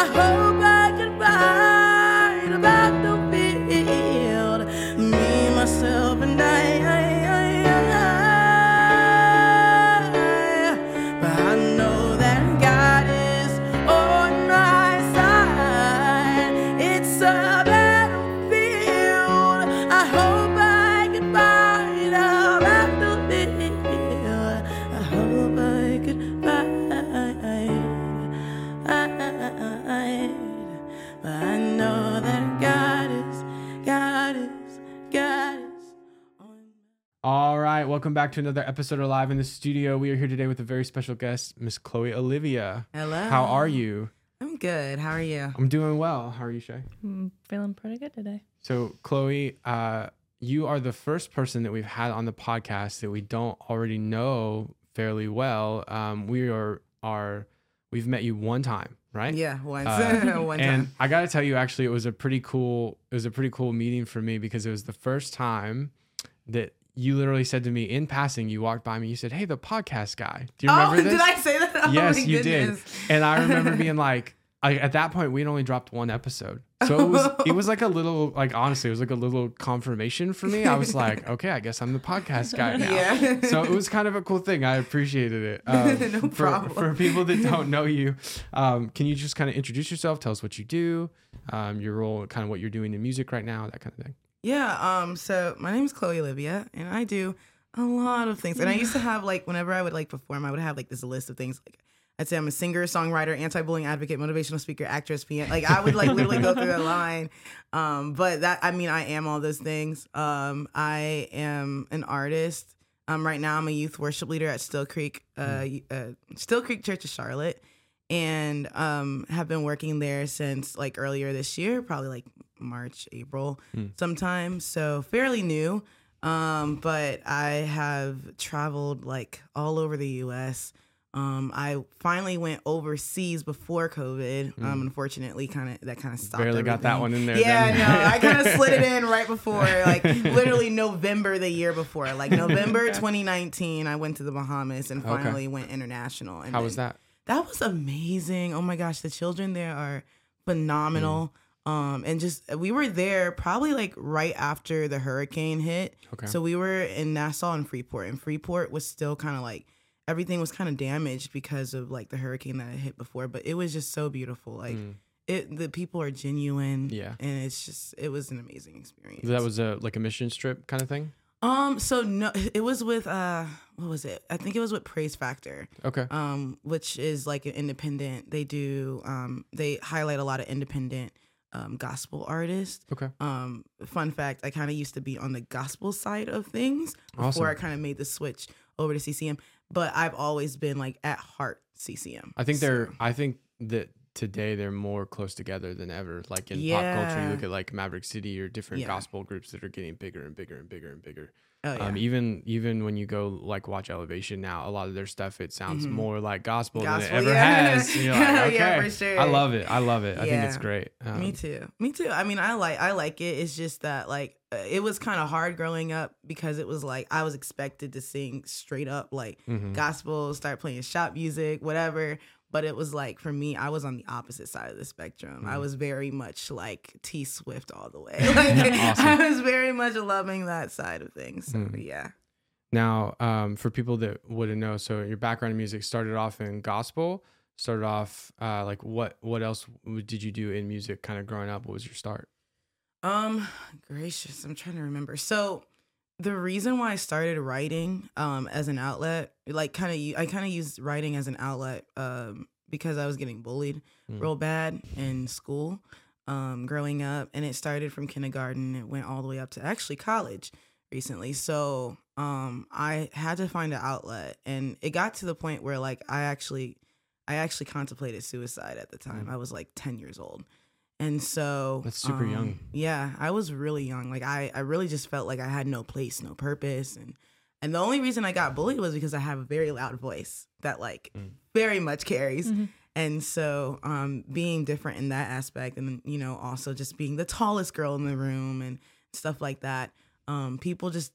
I hope welcome back to another episode of Live in the Studio. We are here today with a very special guest, Miss Chloe Olivia. Hello. How are you? I'm good. How are you? I'm doing well. How are you, Shay? I'm feeling pretty good today. So, Chloe, uh, you are the first person that we've had on the podcast that we don't already know fairly well. Um, we are are we've met you one time, right? Yeah, once. Uh, One and time. I got to tell you, actually, it was a pretty cool. It was a pretty cool meeting for me because it was the first time that you literally said to me in passing. You walked by me. You said, "Hey, the podcast guy." Do you remember oh, this? did I say that? Oh, yes, you goodness. did. And I remember being like, I, at that point, we'd only dropped one episode, so it was it was like a little, like honestly, it was like a little confirmation for me. I was like, okay, I guess I'm the podcast guy now. Yeah. So it was kind of a cool thing. I appreciated it. Um, No for, problem. For people that don't know you, um, can you just kind of introduce yourself? Tell us what you do, um, your role, kind of what you're doing in music right now, that kind of thing. Yeah, um, so my name is Chloe Olivia, and I do a lot of things. And I used to have like whenever I would like perform, I would have like this list of things. Like I'd say I'm a singer, songwriter, anti-bullying advocate, motivational speaker, actress, pian. Like I would like literally go through that line. Um, but that I mean, I am all those things. Um, I am an artist. Um, right now I'm a youth worship leader at Steele Creek, uh, uh Steele Creek Church of Charlotte. And um, have been working there since like earlier this year, probably like March, April, sometime. So fairly new. Um, but I have traveled like all over the US. Um, I finally went overseas before COVID. Um, unfortunately, kind of that kind of stopped. Barely got that one in there. Yeah, no, I kind of slid it in right before, like literally November the year before, like November 2019. I went to the Bahamas and Okay. finally went international. And How was that? that was amazing. Oh my gosh, the children there are phenomenal. Um, and just we were there probably like right after the hurricane hit. Okay. So we were in Nassau and Freeport, and Freeport was still kind of like everything was kind of damaged because of like the hurricane that had hit before. But it was just so beautiful. Like Mm. it, the people are genuine. Yeah. and it's just it was an amazing experience. That was a like a mission trip kind of thing. um. So no, it was with uh, what was it? I think it was with Praise Factor Okay. um, which is like an independent. They do um, they highlight a lot of independent um, gospel artist. Okay. Um, fun fact: I kind of used to be on the gospel side of things before Awesome. I kind of made the switch over to CCM. But I've always been like at heart CCM. I think they're. I think that today they're more close together than ever. Like in pop culture, you look at like Maverick City or different Yeah. gospel groups that are getting bigger and bigger and bigger and bigger. Oh yeah. Um, even even when you go like watch Elevation now, a lot of their stuff it sounds Mhm. more like gospel, than it ever yeah. has. Like, okay, Yeah, for sure. I love it. I love it. I think it's great. Um, Me too. Me too. I mean, I like I like it. It's just that like uh, it was kind of hard growing up because it was like I was expected to sing straight up like mhm. gospel, start playing shop music, whatever. But it was like for me, I was on the opposite side of the spectrum. I Mhm. was very much like T Swift all the way. Like Awesome. I was very much loving that side of things. So Mhm. yeah. Now, um, for people that wouldn't know, so your background in music started off in gospel. Started off uh, like what? What else did you do in music? Kind of growing up, what was your start? Um, gracious, I'm trying to remember. So the reason why I started writing um as an outlet, like kind of I kind of used writing as an outlet um because I was getting bullied Mm. real bad in school um growing up and it started from kindergarten it went all the way up to actually college recently. So um I had to find an outlet and it got to the point where like I actually I actually contemplated suicide at the time. Mm. I was like 10 years old. And so That's super um, young. Yeah, I was really young. Like I, I really just felt like I had no place, no purpose, and and the only reason I got bullied was because I have a very loud voice that like Mm. very much carries. Mhm. And so, um, being different in that aspect, and you know, also just being the tallest girl in the room and stuff like that, um, people just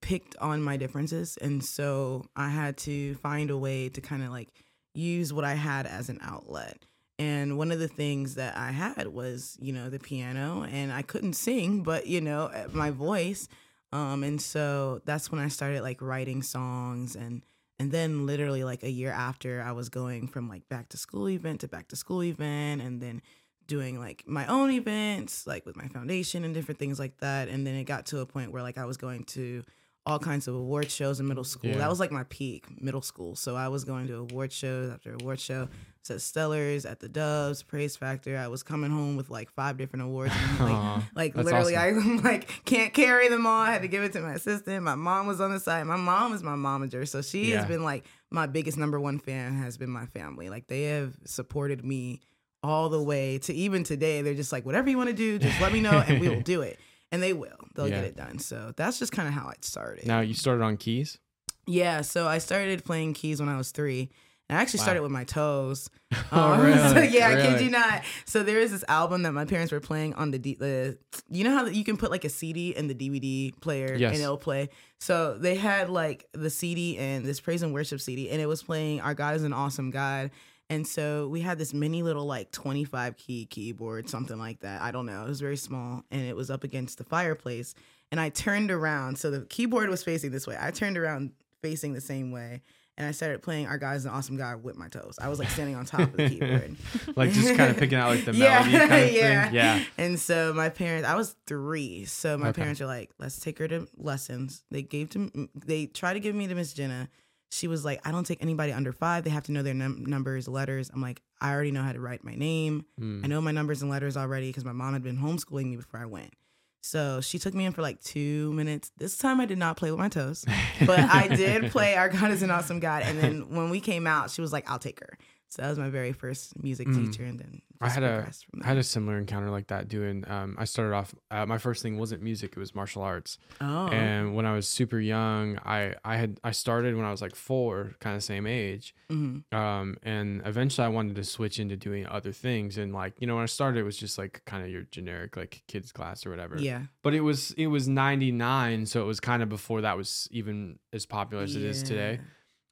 picked on my differences, and so I had to find a way to kind of like use what I had as an outlet. And one of the things that I had was, you know, the piano, and I couldn't sing, but you know, my voice. Um, and so that's when I started like writing songs and and then literally like a year after I was going from like back to school event to back to school event and then doing like my own events like with my foundation and different things like that and then it got to a point where like I was going to all kinds of award shows in middle school. Yeah. That was like my peak, middle school. So I was going to award shows after award show. At Stellars, at the Doves, Praise Factor. I was coming home with like five different awards. And like, like literally, awesome. I like can't carry them all. I had to give it to my assistant. My mom was on the side. My mom is my momager, so she Yeah. has been like my biggest number one fan. Has been my family. Like they have supported me all the way to even today. They're just like, whatever you want to do, just let me know, and we will do it. And they will. They'll Yeah. get it done. So that's just kind of how it started. Now you started on keys. Yeah, so I started playing keys when I was three. And I actually Wow. started with my toes. Oh, Um, really? so yeah, I kid Really? you not. So there is this album that my parents were playing on the D- the. You know how you can put like a CD in the DVD player Yes. and it'll play. So they had like the CD and this praise and worship CD, and it was playing "Our God is an Awesome God." And so we had this mini little like 25 key keyboard, something like that. I don't know. It was very small and it was up against the fireplace. And I turned around. So the keyboard was facing this way. I turned around facing the same way. And I started playing Our is an Awesome God with my toes. I was like standing on top of the keyboard. Like just kind of picking out like the Yeah, melody kind of yeah. thing. Yeah. And so my parents, I was three. So my Okay. parents are like, let's take her to lessons. They gave to, they tried to give me to Miss Jenna. She was like, I don't take anybody under five. They have to know their num- numbers, letters. I'm like, I already know how to write my name. Mm. I know my numbers and letters already because my mom had been homeschooling me before I went. So she took me in for like two minutes. This time I did not play with my toes, but I did play Our God is an Awesome God. And then when we came out, she was like, I'll take her. So that was my very first music Mm. teacher. And then I had a I had a similar encounter like that doing um I started off uh, my first thing wasn't music it was martial arts oh. and when I was super young I I had I started when I was like 4 kind of same age Mhm. um and eventually I wanted to switch into doing other things and like you know when I started it was just like kind of your generic like kids class or whatever Yeah. but it was it was 99 so it was kind of before that was even as popular as it is today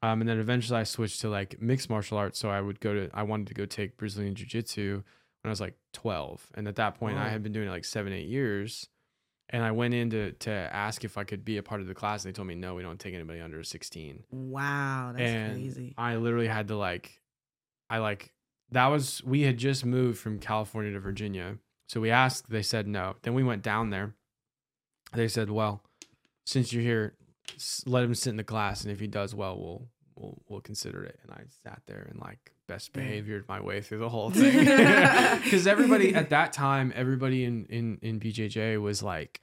um, and then eventually I switched to like mixed martial arts. So I would go to, I wanted to go take Brazilian Jiu Jitsu when I was like 12. And at that point, I had been doing it like seven, eight years. And I went in to, to ask if I could be a part of the class. And they told me, no, we don't take anybody under 16. Wow. That's and crazy. I literally had to like, I like, that was, we had just moved from California to Virginia. So we asked, they said no. Then we went down there. They said, well, since you're here, let him sit in the class. And if he does well, we'll, we'll, we'll consider it. And I sat there and like best Yeah. behaviored my way through the whole thing. Cause everybody at that time, everybody in, in, in BJJ was like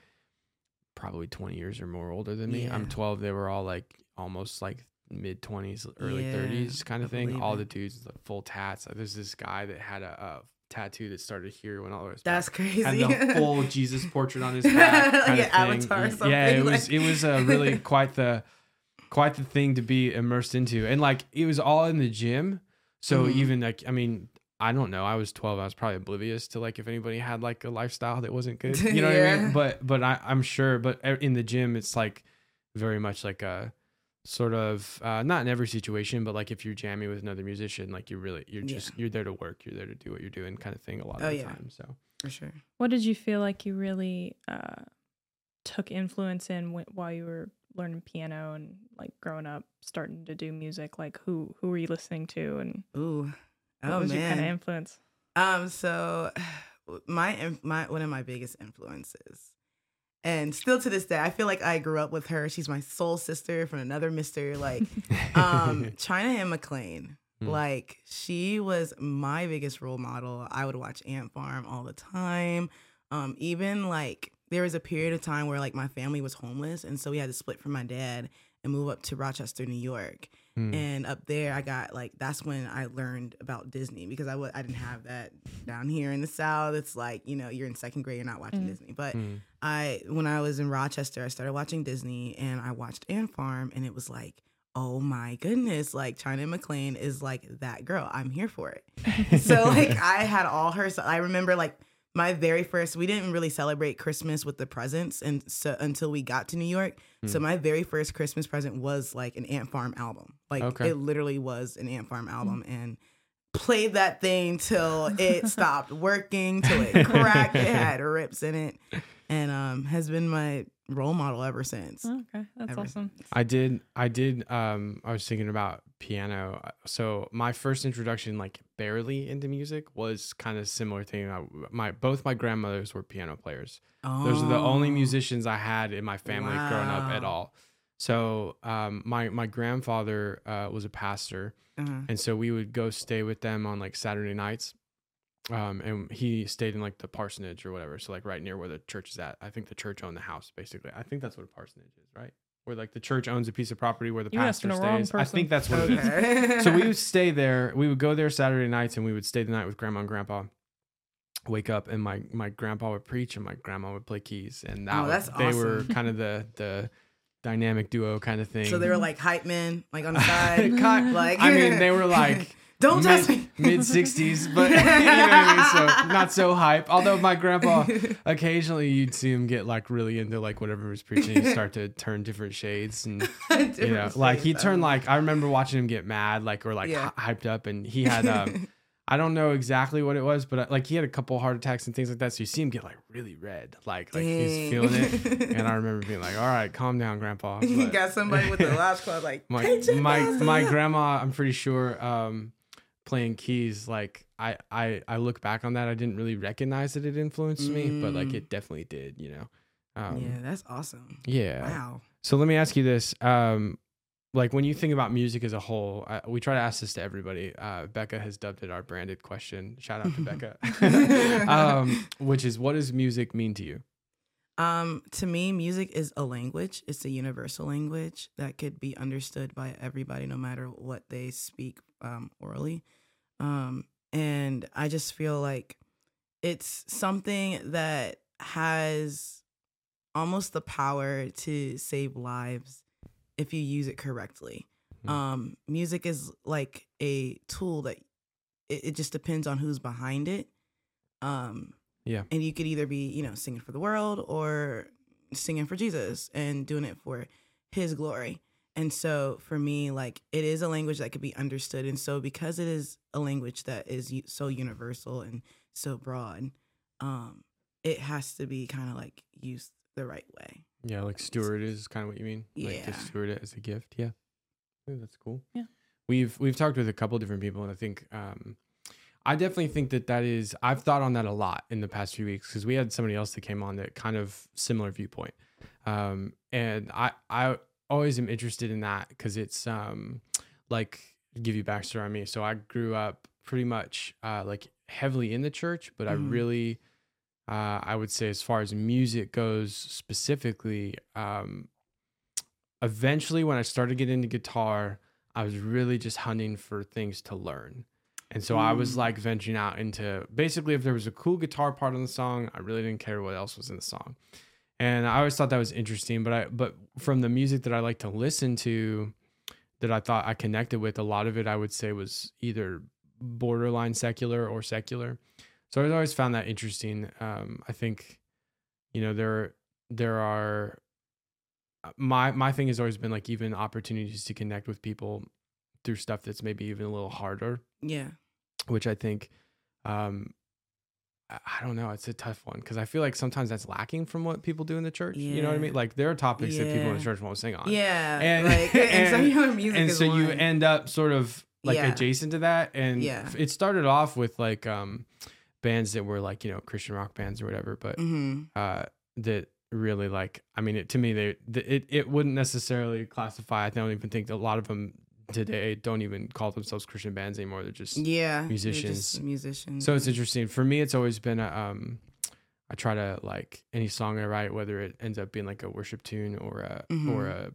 probably 20 years or more older than me. I'm 12. They were all like almost like mid 20s, early Yeah, 30s kind of thing. All it. the dudes, like full tats. There's this guy that had a, a tattoo that started here when all the way back. That's crazy. Had the full Jesus portrait on his back. Like an of avatar or Yeah, it something, was it was uh, really quite the quite the thing to be immersed into, and like it was all in the gym. So Mhm. even like I mean. I don't know. I was 12. I was probably oblivious to like if anybody had like a lifestyle that wasn't good. You know what I mean? But but I, I'm sure. But e- in the gym, it's like very much like a sort of uh, not in every situation, but like if you're jamming with another musician, like you're really you're Yeah. just you're there to work. You're there to do what you're doing, kind of thing. A lot of Oh, the yeah. time. So For sure. What did you feel like you really uh, took influence in wh- while you were learning piano and like growing up, starting to do music? Like who who were you listening to, and Ooh. what oh was your kind of influence? Um. So, my my one of my biggest influences, and still to this day, I feel like I grew up with her. She's my soul sister from another Mister. Like, um, China Anne McClain. Hmm. Like she was my biggest role model. I would watch Ant Farm all the time. Um, even like there was a period of time where like my family was homeless, and so we had to split from my dad and move up to Rochester, New York. Hmm. And up there, I got like that's when I learned about Disney because I w- I didn't have that down here in the South. It's like you know you're in second grade, you're not watching Mm. Disney. But Hmm. I when I was in Rochester, I started watching Disney and I watched Ant Farm and it was like, oh my goodness, like China McClain is like that girl. I'm here for it. so like I had all her I remember like my very first we didn't really celebrate Christmas with the presents and so until we got to New York. So Hmm. my very first Christmas present was like an Ant Farm album. Like Okay. it literally was an Ant Farm album and played that thing till it stopped working, till it cracked. it had rips in it, and um, has been my role model ever since. Oh, okay, that's Ever awesome. I did. I did. Um, I was thinking about piano. So my first introduction, like barely into music, was kind of similar thing. I, my both my grandmothers were piano players. Those are the only Oh. musicians I had in my family growing up at all. So um, my my grandfather uh, was a pastor, Uh-huh. and so we would go stay with them on like Saturday nights. Um, and he stayed in like the parsonage or whatever, so like right near where the church is at. I think the church owned the house, basically. I think that's what a parsonage is, right? Where like the church owns a piece of property where the You pastor the stays. I think that's what it is. So we would stay there. We would go there Saturday nights, and we would stay the night with grandma and grandpa. Wake up, and my my grandpa would preach, and my grandma would play keys, and that Oh, was, that's they were kind of the the dynamic duo kind of thing. So they were like hype men, like on the side. Like I mean, they were like don't touch mid, me. mid 60s, but you know I mean? So not so hype. Although my grandpa, occasionally you'd see him get like really into like whatever he was preaching. He'd start to turn different shades and you know, like he turned like I remember watching him get mad, like or like Yeah. hyped up, and he had um, I don't know exactly what it was, but uh, like he had a couple heart attacks and things like that. So you see him get like really red, like like he's feeling it. And I remember being like, "All right, calm down, Grandpa." you But got somebody with the washcloth, like my my my grandma, I'm pretty sure, um, playing keys. Like I I I look back on that, I didn't really recognize that it influenced me, but like Mm. it definitely did. You know. Um, yeah, that's awesome. yeah. Wow. So let me ask you this: um, like when you think about music as a whole, I, we try to ask this to everybody. Uh, Becca has dubbed it our branded question. Shout out to Becca. um, which is, what does music mean to you? Um, to me, music is a language. It's a universal language that could be understood by everybody, no matter what they speak um, orally. Um, and I just feel like it's something that has almost the power to save lives if you use it correctly. Mhm. Um, music is like a tool that it, it just depends on who's behind it. Um, Yeah. and you could either be you know singing for the world or singing for jesus and doing it for his glory and so for me like it is a language that could be understood and so because it is a language that is so universal and so broad um it has to be kind of like used the right way Yeah, like steward is kind of what you mean. Like to Yeah. steward it as a gift. Yeah. I that's cool. Yeah. We've we've talked with a couple different people, and I think um, I definitely think that that is. I've thought on that a lot in the past few weeks because we had somebody else that came on that kind of similar viewpoint, um, and I I always am interested in that because it's um like give you backstory on me. So I grew up pretty much uh, like heavily in the church, but I Mhm. really uh, I would say as far as music goes specifically, um, eventually when I started getting into guitar, I was really just hunting for things to learn. And so I was Mm. like venturing out into basically if there was a cool guitar part on the song, I really didn't care what else was in the song. And I always thought that was interesting, but I but from the music that I like to listen to that I thought I connected with, a lot of it I would say was either borderline secular or secular. So I've always found that interesting. Um, I think, you know, there there are uh, my my thing has always been like even opportunities to connect with people through stuff that's maybe even a little harder, yeah which I think um I don't know, it's a tough one because I feel like sometimes that's lacking from what people do in the church. You know what I mean? Like there are topics that people in the church won't sing on. yeah And- like and, and- and so you end up sort of like Yeah. adjacent to that and Yeah. it started off with like um bands that were like you know christian rock bands or whatever but Mhm. uh that really like i mean it, to me they th- it, it wouldn't necessarily classify i don't even think a lot of them today don't even call themselves christian bands anymore they're just yeah musicians. just musicians so it's interesting for me it's always been a um i try to like any song i write whether it ends up being like a worship tune or a or Mhm. a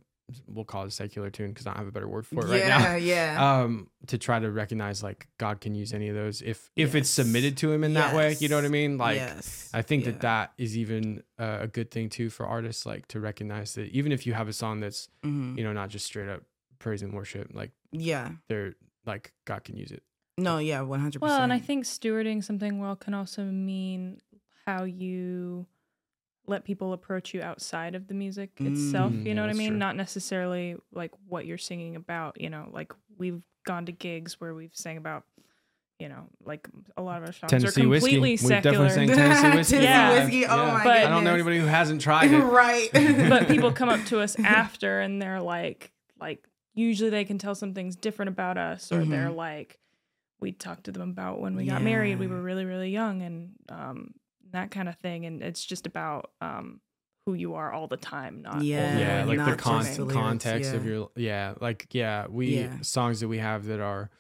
we'll call it a secular tune because i don't have a better word for it right now yeah yeah um to try to recognize like god can use any of those if if it's submitted to him in that way you know what i mean like yes. i think yeah. that that is even uh, a good thing too for artists like to recognize that even if you have a song that's Mhm. you know not just straight up praise and worship like yeah they're like god can use it no yeah 100% Well, and I think stewarding something well can also mean how you let people approach you outside of the music itself. Mm, You yeah, know what I mean? true. Not necessarily like what you're singing about. You know, like we've gone to gigs where we've sang about you know, like a lot of our songs Tennessee are whiskey. completely We've secular. definitely sang Tennessee whiskey. Tennessee Yeah. whiskey. Oh my But- I don't know anybody who hasn't tried it. right. but people come up to us after and they're like like usually they can tell some things different about us or they're Mhm. like we talked to them about when we got married we were really really young and um that kind of thing and it's just about um who you are all the time not only Yeah, yeah, like you're the con- just the lyrics, context of your yeah like yeah we Yeah. songs that we have that are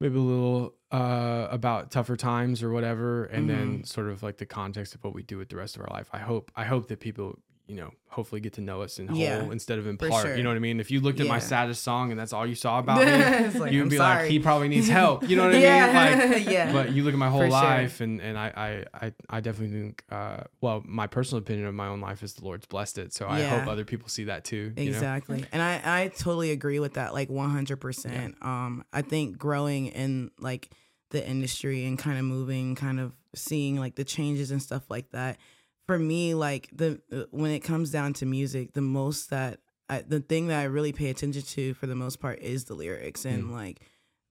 maybe a little uh about tougher times or whatever and then Mm-hmm. sort of like the context of what we do with the rest of our life i hope i hope that people you know hopefully get to know us in Yeah, whole instead of in part sure. you know what i mean if you looked at my saddest song and that's all you saw about me like, you'd I'm be like he probably needs help you know what i mean like yeah. but you look at my whole For sure. life and and I, I i definitely think uh well my personal opinion of my own life is the lord's blessed it so i hope other people see that too you know? Exactly. And I, I totally agree with that, like 100%. Um, I think growing in like the industry and kind of moving, kind of seeing like the changes and stuff like that. For me, like the uh, when it comes down to music, the most that I, the thing that I really pay attention to for the most part is the lyrics and like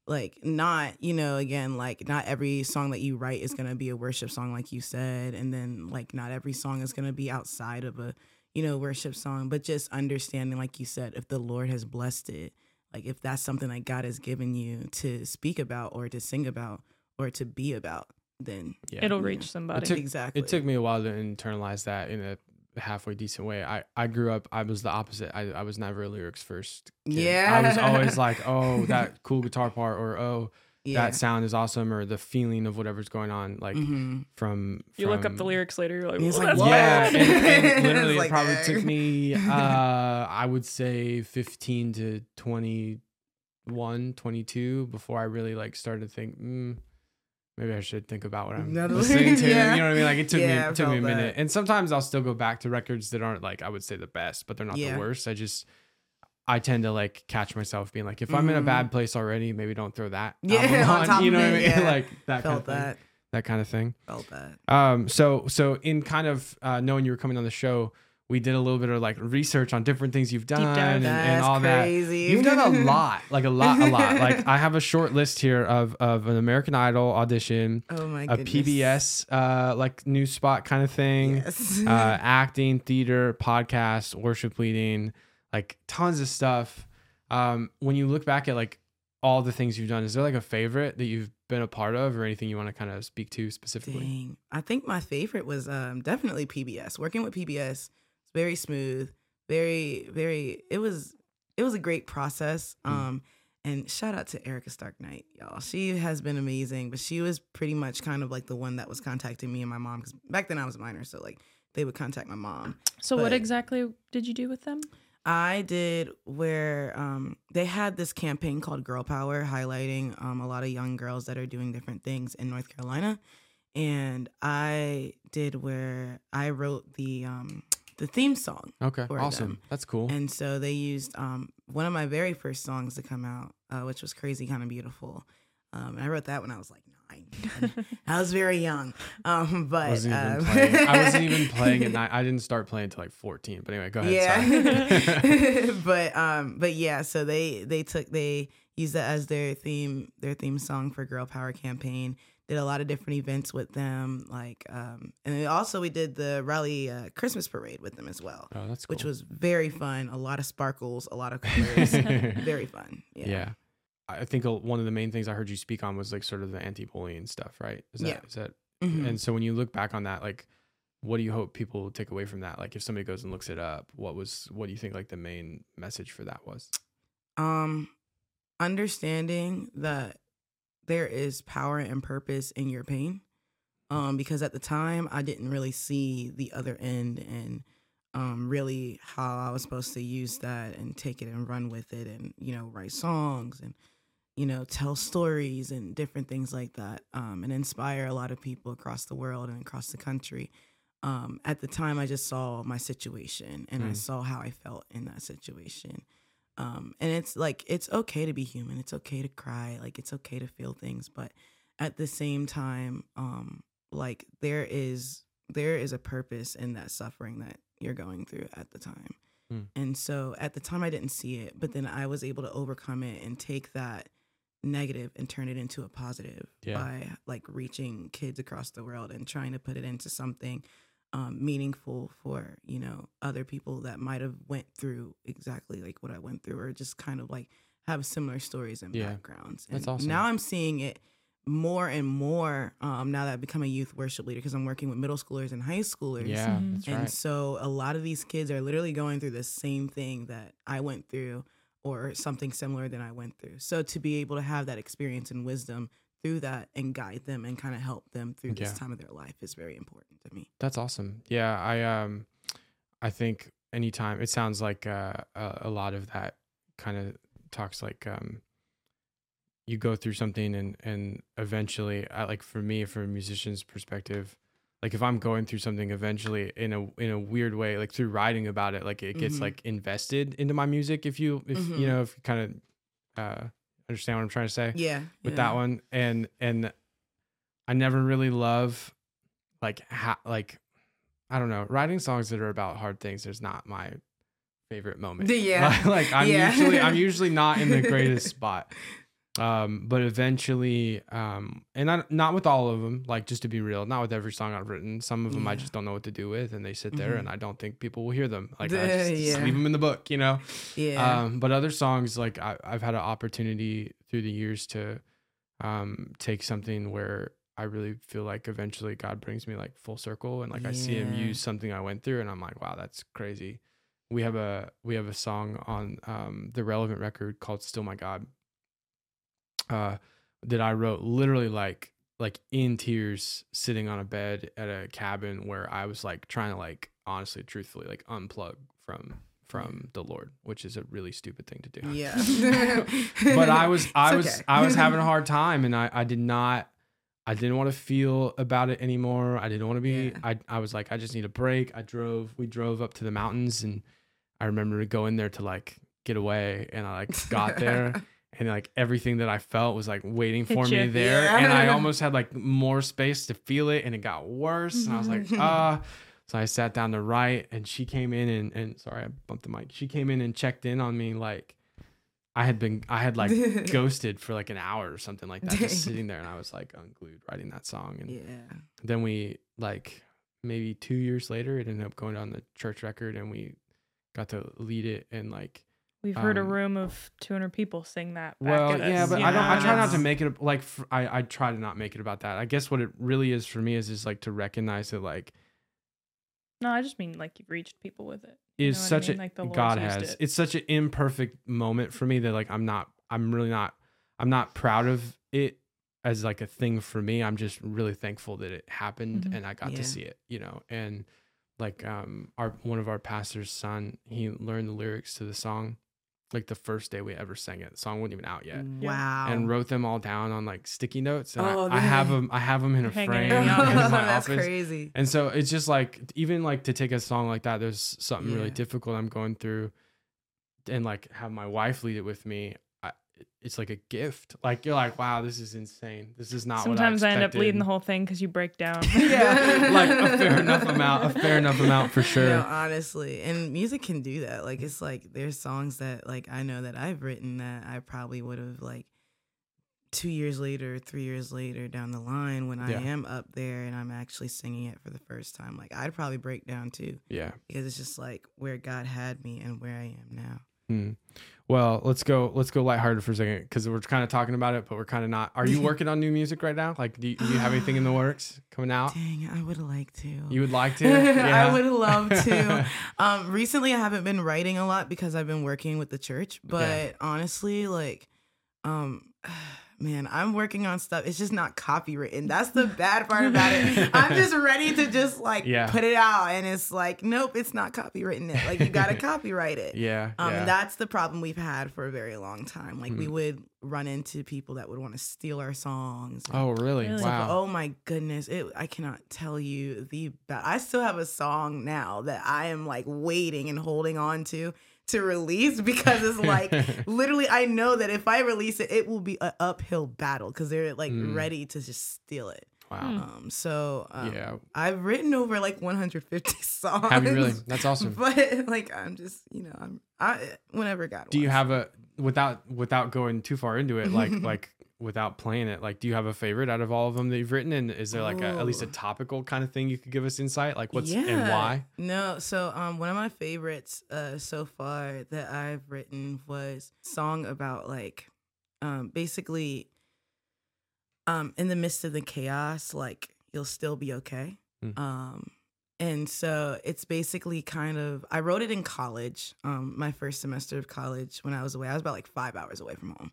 like not you know again like not every song that you write is going to be a worship song like you said and then like not every song is going to be outside of a you know worship song but just understanding like you said if the lord has blessed it like if that's something that god has given you to speak about or to sing about or to be about then yeah it'll Yeah. reach somebody took- exactly It took me a while to internalize that in a halfway decent way. I, I grew up, I was the opposite. I, I was never a lyrics first. kid. I was always like, oh, that cool guitar part, or oh, yeah that sound is awesome, or the feeling of whatever's going on. Like hmm from, you look up the lyrics later you're like, "Well, like, "What?" Yeah, and, and literally, like, it probably "Dang." took me, uh, I would say 15 to 21, 22 before I really like started to think, mm, maybe I should think about what I'm listening to. yeah. You know what I mean? Like it took Yeah, me, it took me a minute. that. And sometimes I'll still go back to records that aren't like I would say the best, but they're not Yeah. the worst. I just. I tend to like catch myself being like, if I'm in a Mhm. bad place already, maybe don't throw that. Yeah, on on, top you of know what I mean? like that kind felt of thing. that That kind of thing. felt that Um, so so in kind of uh, knowing you were coming on the show, we did a little bit of like research on different things you've done and, and all crazy. that. You've done a lot, like a lot, a lot. Like I have a short list here of of an American Idol audition, oh my a goodness. PBS uh, like news spot kind of thing, yes. uh, acting, theater, podcast, worship leading, like tons of stuff. Um, when you look back at like all the things you've done, is there like a favorite that you've been a part of, or anything you want to kind of speak to specifically? Dang. I think my favorite was um definitely PBS. Working with PBS, very smooth, very very it was it was a great process. Mm. Um and shout out to Erica Stark Knight, y'all. She has been amazing, but she was pretty much kind of like the one that was contacting me and my mom cuz back then I was a minor, so like they would contact my mom. so what exactly did you do with them I did where um, they had this campaign called Girl Power, highlighting um, a lot of young girls that are doing different things in North Carolina. And I did where I wrote the um, the theme song, Okay, awesome. them. That's cool. and so they used um, one of my very first songs to come out, uh, which was "Crazy Kind of Beautiful." Um, and I wrote that when I was like nine. I was very young, um, but I wasn't even um, playing. I wasn't even playing at night. I didn't start playing until like 14. But anyway, go ahead. Yeah. but um but yeah, so they they took they used that as their theme their theme song for Girl Power campaign. Did a lot of different events with them, like um and then also we did the Raleigh uh, Christmas parade with them as well, oh, that's cool. which was very fun. A lot of sparkles, a lot of colors, very fun. yeah. Yeah. I think one of the main things I heard you speak on was like sort of the anti-bullying stuff, right? Is that Yeah. is that? Mhm. And so when you look back on that, like, what do you hope people will take away from that? Like, if somebody goes and looks it up, what was what do you think like the main message for that was? um understanding that there is power and purpose in your pain. Um because at the time i didn't really see the other end and um really how i was supposed to use that and take it and run with it and you know write songs and you know tell stories and different things like that um and inspire a lot of people across the world and across the country. Um at the time i just saw my situation and i Mm. saw how i felt in that situation um and it's like it's okay to be human it's okay to cry like it's okay to feel things but at the same time um like there is there is a purpose in that suffering that you're going through at the time Mm. and so at the time i didn't see it but then i was able to overcome it and take that negative and turn it into a positive Yeah. by like reaching kids across the world and trying to put it into something um, meaningful for you know other people that might have went through exactly like what I went through or just kind of like have similar stories and Yeah. backgrounds. That's awesome. Now I'm seeing it more and more um, now that I've become a youth worship leader because I'm working with middle schoolers and high schoolers. Yeah, Mhm. that's And right. so a lot of these kids are literally going through the same thing that I went through or something similar than I went through. So to be able to have that experience and wisdom through that and guide them and kind of help them through this time of their life is very important to me. That's awesome. Yeah, I um, I think anytime it sounds like uh, a, a lot of that kind of talks like um, you go through something and and eventually, I, like for me, from a musician's perspective, like if I'm going through something, eventually in a in a weird way, like through writing about it, like it gets Mhm. like invested into my music. If you if you Mhm. know if you kind of uh, understand what I'm trying to say Yeah. with yeah. that one and and i never really love like ha- like i don't know writing songs that are about hard things is not my favorite moment Yeah. like i'm Yeah. usually i'm usually not in the greatest spot um but eventually um and I, not with all of them like just to be real not with every song i've written. Some of them i just don't know what to do with and they sit there Mhm. and i don't think people will hear them. Like I Yeah, just, just leave them in the book you know? Yeah. um, but other songs, like I, I've had an opportunity through the years to um, take something where I really feel like eventually God brings me like full circle, and like I see Him use something I went through, and I'm like, wow, that's crazy. We have a we have a song on um, the relevant record called "Still My God," uh, that I wrote literally like like in tears, sitting on a bed at a cabin where I was like trying to like honestly, truthfully, like unplug from from the Lord, which is a really stupid thing to do. yeah. but I was I was. I was having a hard time and I I did not I didn't want to feel about it anymore. I didn't want to be Yeah. I I was like I just need a break. I drove we drove up to the mountains and I remember going there to like get away and I like got there and like everything that I felt was like waiting for Hit me you. there Yeah. and I almost had like more space to feel it and it got worse and I was like ah so I sat down to write and she came in and and sorry I bumped the mic she came in and checked in on me like I had been I had like ghosted for like an hour or something like that Dang. just sitting there and I was like unglued writing that song and yeah. then we like maybe two years later it ended up going on the church record and we got to lead it and like We've heard a Um, room of 200 people sing that. Back well at us, yeah but you i don't i try not to make it like f- I, I try to not make it about that i guess what it really is for me is just like to recognize that like No, I just mean like you've reached people with it. You is know what I such mean? a Like the god used has it. it's such an imperfect moment for me that like i'm not i'm really not i'm not proud of it as like a thing for me i'm just really thankful that it happened Mhm. and i got Yeah. to see it you know and like um our one of our pastor's son he learned the lyrics to the song like the first day we ever sang it the song wasn't even out yet mm. Wow. and wrote them all down on like sticky notes and Oh, I, I have them i have them in a Hanging frame in in my office. That's office crazy. and so it's just like even like to take a song like that, there's something really difficult I'm going through, and like have my wife lead it with me. I, it's like a gift. Like you're like, wow, this is insane. This is not. Sometimes what I I, end up leading the whole thing because you break down. yeah, like a fair enough amount, a fair enough amount for sure. No, honestly, and music can do that. Like it's like there's songs that like I know that I've written that I probably would have like two years later, three years later down the line when I Yeah. am up there and I'm actually singing it for the first time. Like I'd probably break down too yeah. because it's just like where God had me and where I am now. Hmm. Well, let's go. Let's go lighthearted for a second because we're kind of talking about it, but we're kind of not. Are you working on new music right now? Like, do you, do you have anything in the works coming out? Dang, I would like to. You would like to? I would love to. Um, recently, I haven't been writing a lot because I've been working with the church. But Yeah. honestly, like, um, man, I'm working on stuff. It's just not copywritten. That's the bad part about it. I'm just ready to just like Yeah. put it out, and it's like, nope, it's not copywritten. It like you got to copyright it. yeah. Um, yeah. that's the problem we've had for a very long time. Like we Hmm. would run into people that would want to steal our songs. oh, really? Really? Wow. Oh my goodness. It I cannot tell you the ba- I still have a song now that I am like waiting and holding on to to release because it's like literally I know that if I release it it will be an uphill battle cuz they're like Mm. ready to just steal it. Wow. Hmm. Um, so um, Yeah. I've written over like 150 songs. Have you really? That's awesome. But like, I'm just, you know, I'm, I whenever God. Do you have a without without going too far into it, like like without playing it, like do you have a favorite out of all of them that you've written? And is there like a, at least a topical kind of thing you could give us insight? Like what's and why? No, so um, one of my favorites uh so far that I've written was song about like, um, basically, um, in the midst of the chaos, like you'll still be okay. Mm. Um, and so it's basically kind of I wrote it in college, um, my first semester of college when I was away. I was about like five hours away from home,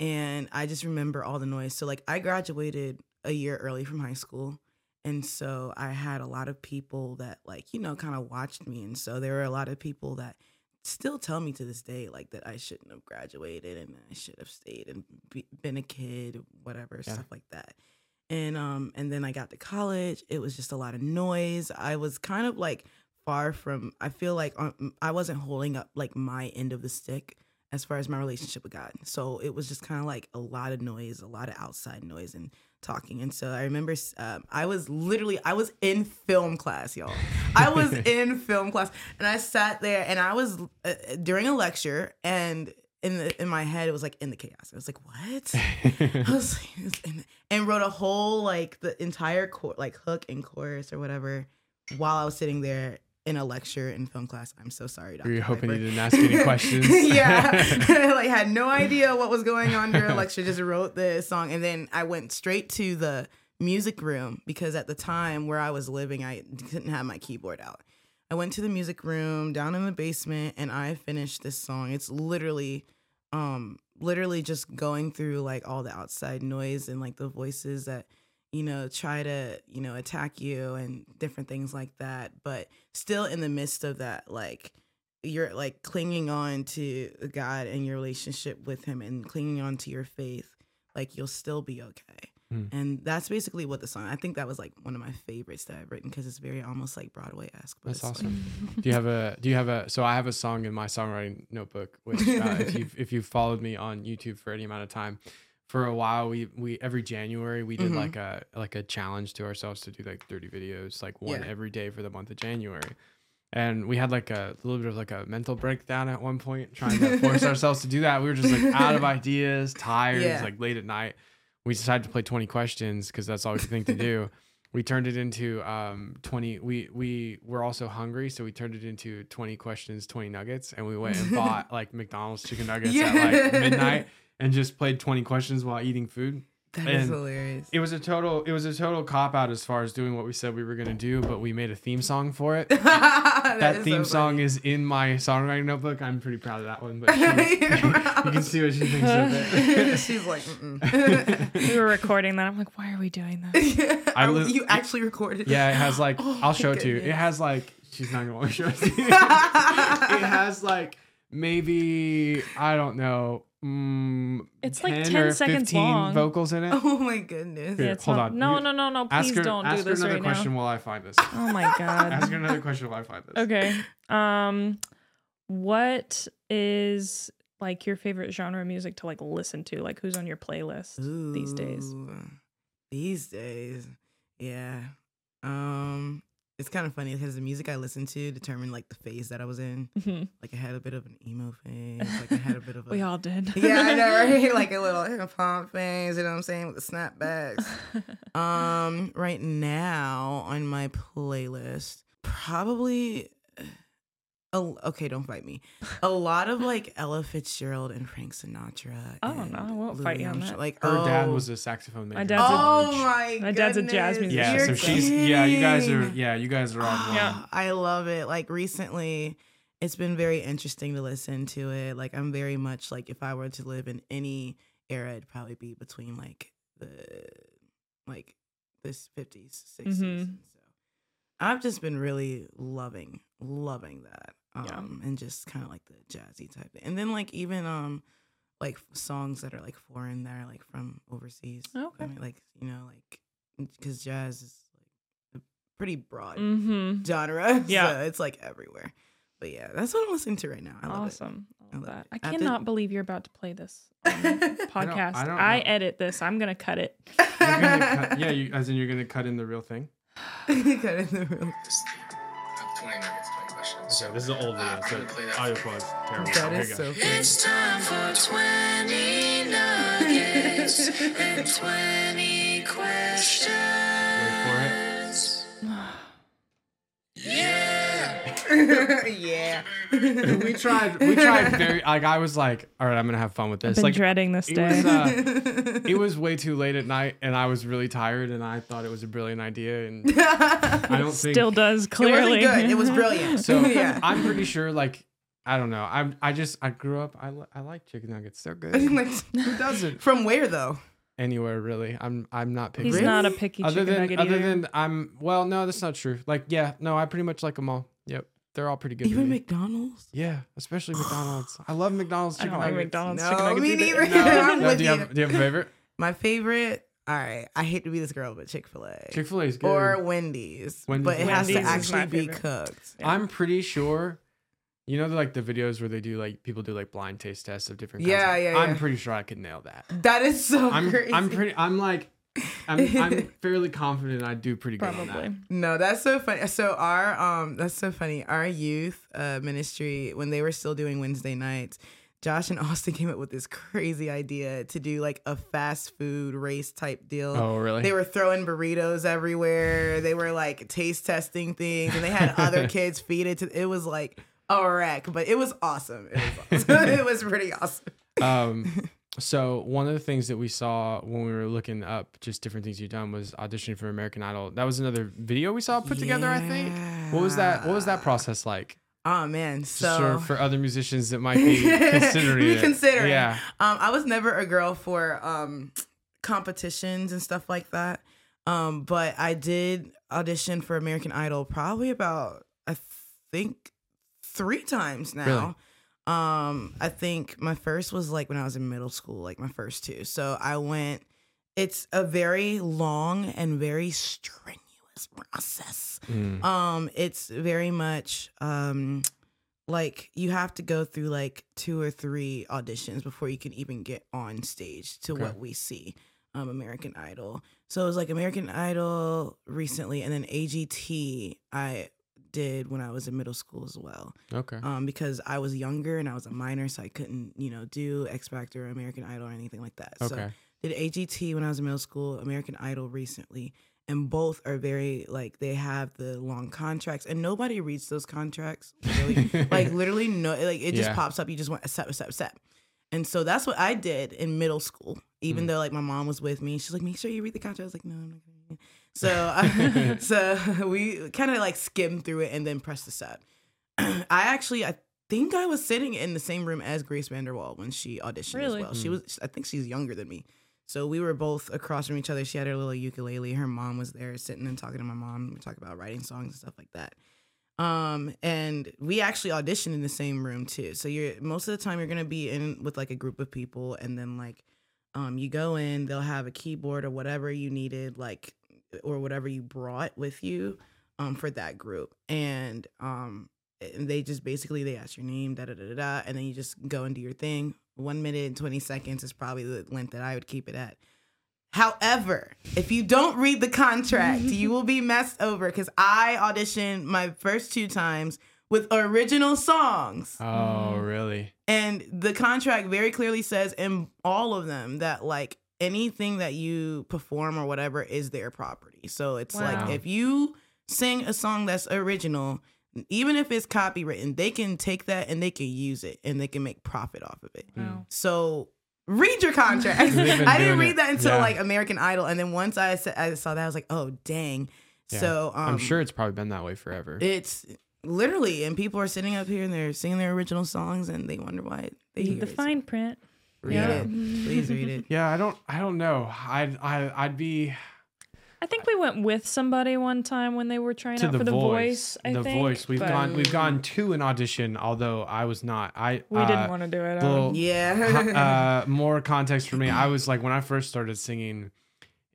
and I just remember all the noise. So like I graduated a year early from high school. And so I had a lot of people that like, you know, kind of watched me. And so there were a lot of people that still tell me to this day like that I shouldn't have graduated and I should have stayed and be, been a kid, whatever, Yeah. stuff like that. And um and then I got to college. It was just a lot of noise. I was kind of like far from I feel like um, I wasn't holding up like my end of the stick as far as my relationship with God. So it was just kind of like a lot of noise, a lot of outside noise and talking. And so I remember um, I was literally I was in film class, y'all. I was in film class and I sat there and I was uh, during a lecture and in the in my head it was like in the chaos. I was like, "What?" I was like, and wrote a whole like the entire chor- like hook and chorus or whatever while I was sitting there in a lecture in film class. I'm so sorry, Dr. Were you hoping Piper. you didn't ask any questions? yeah, like had no idea what was going on during a lecture. Just wrote the song, and then I went straight to the music room because at the time where I was living, I didn't have my keyboard out. I went to the music room down in the basement, and I finished this song. It's literally, um, literally just going through like all the outside noise and like the voices that you know try to you know attack you and different things like that but still in the midst of that like you're like clinging on to God and your relationship with him and clinging on to your faith like you'll still be okay Hmm. and that's basically what the song I think that was like one of my favorites that I've written because it's very almost like Broadway-esque but That's it's, like- awesome. do you have a do you have a so I have a song in my songwriting notebook which uh, if you if you've followed me on YouTube for any amount of time for a while we we every January we did Mhm. like a like a challenge to ourselves to do like 30 videos like one Yeah. every day for the month of January and we had like a little bit of like a mental breakdown at one point trying to force ourselves to do that we were just like out of ideas tired Yeah. like late at night we decided to play 20 questions because that's all we could think to do we turned it into um 20 we we were also hungry so we turned it into 20 questions 20 nuggets and we went and bought like mcdonald's chicken nuggets at like midnight and just played 20 questions while eating food that is and hilarious it was a total it was a total cop out as far as doing what we said we were going to do but we made a theme song for it that, that is theme so song is in my songwriting notebook i'm pretty proud of that one but she- you can see what she thinks of it she's like we were recording that. I'm like, why are we doing this? I lit- you actually recorded it. Yeah, it has like Oh I'll show it to you. It has like she's not gonna want to show it to you. it has like maybe I don't know. Mm, It's like 10 10 or seconds 15 long. vocals in it. oh my goodness Here, Yeah, hold not- on. No, no, no, no. ask Please her, don't ask do her this another question while I find this. Oh my god. ask her another question while I find this. Okay. Um what is like your favorite genre of music to like listen to? Like who's on your playlist these days? These days, yeah. Um, it's kind of funny because the music I listened to determined like the phase that I was in. Mhm. Like I had a bit of an emo phase. Like I had a bit of a we all did. yeah, I know, right? Like a little hip hop phase. You know what I'm saying with the snapbacks. Um, right now on my playlist, probably. Oh, okay, don't fight me. A lot of like Ella Fitzgerald and Frank Sinatra. Oh, and no, I won't Louis fight you on Armstrong. that. Like Her dad oh. was a saxophone major. My in dad's a- Oh college. my My dad's a jazz goodness. Yeah, musician. so You're she's yeah, you guys are yeah, you guys are on. Yeah. I love it. Like recently, it's been very interesting to listen to it. Like I'm very much like if I were to live in any era, it'd probably be between like the like this 50s, 60s. Mhm. So I've just been really loving, loving that. Um Yeah. and just kind of like the jazzy type. And then like even um like songs that are like foreign that are like from overseas. Okay. I mean like, you know, like cuz jazz is like a pretty broad mm-hmm. genre. Yeah. So it's like everywhere. But yeah, that's what I'm listening to right now. I love Awesome. I love that. it. I After- cannot believe you're about to play this on podcast. I, don't know. edit this. I'm gonna cut it. You're gonna cut, yeah, you, as in you're gonna cut in the real thing. Cut in the room. 20. Okay, this is an old video, I'm so gonna play that audio for you. quality's terrible. That Here is you so It's time for 20 nuggets and 20 Yeah. yeah. we tried. We tried very. Like I was like, all right, I'm gonna have fun with I've this. been Like dreading this it day. was, uh, it was way too late at night, and I was really tired, and I thought it was a brilliant idea, and I don't think Still does It clearly. wasn't good. It was brilliant. So yeah. I'm pretty sure, like, I don't know. I'm. I just. I grew up. I. li- I like chicken nuggets. They're good. Like, Who doesn't? From where though? Anywhere really. I'm. I'm not picky. He's Really? not a picky Other chicken than. nugget Other either. than I'm. Well, no, that's not true. Like, yeah, no, I pretty much like them all. Yep, they're all pretty good. to Even me. McDonald's? Yeah, especially McDonald's. I love McDonald's I chicken don't like nuggets. McDonald's No, chicken nuggets me either. neither. I'm No, with do you, you. have, do you have a favorite? My favorite. All right. I hate to be this girl, but Chick Fil A Chick Fil A is good. or Wendy's, Wendy's but it is has to Wendy's is actually be cooked. Yeah. I'm pretty sure. You know, like the videos where they do like people do like blind taste tests of different. Yeah, kinds of- yeah, I'm pretty sure I could nail that. That is so I'm. crazy. I'm pretty. I'm like. I'm. I'm fairly confident I do pretty good. on that. Probably. No, that's so funny. So our um, that's so funny. Our youth uh ministry when they were still doing Wednesday nights, Josh and Austin came up with this crazy idea to do like a fast food race type deal. Oh, really? They were throwing burritos everywhere. They were like taste testing things, and they had other kids feed it to. It was like a wreck, but it was awesome. It was awesome. it was pretty awesome. Um, so one of the things that we saw when we were looking up just different things you've done was auditioning for American Idol. That was another video we saw put together. I think. What was that? What was that process like? Oh man, so for, for other musicians that might be considering Be it. considering. Yeah. Um, I was never a girl for um competitions and stuff like that. Um, but I did audition for American Idol probably about I think three times now. Um, I think my first was like when I was in middle school, like my first two. So I went. It's a very long and very strenuous process. Mm. Um, it's very much um like you have to go through like two or three auditions before you can even get on stage to Okay. what we see. Um, American Idol. So it was like American Idol recently, and then AGT I did when I was in middle school as well. Okay. Um, because I was younger and I was a minor, so I couldn't, you know, do X Factor or American Idol or anything like that. So Okay. did AGT when I was in middle school, American Idol recently, and both are very like they have the long contracts, and nobody reads those contracts. Really, like literally, no, like it just Yeah. pops up. You just want accept, accept, accept. And so that's what I did in middle school. Even Mm. though like my mom was with me, she's like, make sure you read the contract. I was like, no, I'm not gonna. Read it." So, I, so we kind of like skimmed through it and then pressed the set. I actually, I think I was sitting in the same room as Grace VanderWaal when she auditioned Really? as well. She Hmm. was, I think she's younger than me. So we were both across from each other. She had her little ukulele. Her mom was there sitting and talking to my mom. We talked about writing songs and stuff like that. Um, and we actually auditioned in the same room too. So you're most of the time you're gonna be in with like a group of people, and then like, um, you go in, they'll have a keyboard or whatever you needed, like, or whatever you brought with you, um, for that group, and um, and they just basically they ask your name, da da da da, da and then you just go and do your thing. One minute and twenty seconds is probably the length that I would keep it at. However, if you don't read the contract, you will be messed over because I auditioned my first two times with original songs. Oh, really? And the contract very clearly says in all of them that like anything that you perform or whatever is their property. So it's Wow. like if you sing a song that's original, even if it's copywritten, they can take that and they can use it and they can make profit off of it. Wow. So read your contract. I didn't read it. that until Yeah. like American Idol, and then once I sa- I saw that, I was like, oh dang. Yeah. So um, I'm sure it's probably been that way forever. it's literally, and people are sitting up here and they're singing their original songs, and they wonder why they Read hear the it. So fine print. Read Yeah. it, please read it. yeah, I don't. I don't know. I'd. I, I'd be I think we went with somebody one time when they were trying to out the, for the voice. voice. I the think, voice. We've gone. We've gone to an audition. Although I was not. I. We uh, didn't want to do it. little- Yeah. uh, more context for me. I was like when I first started singing,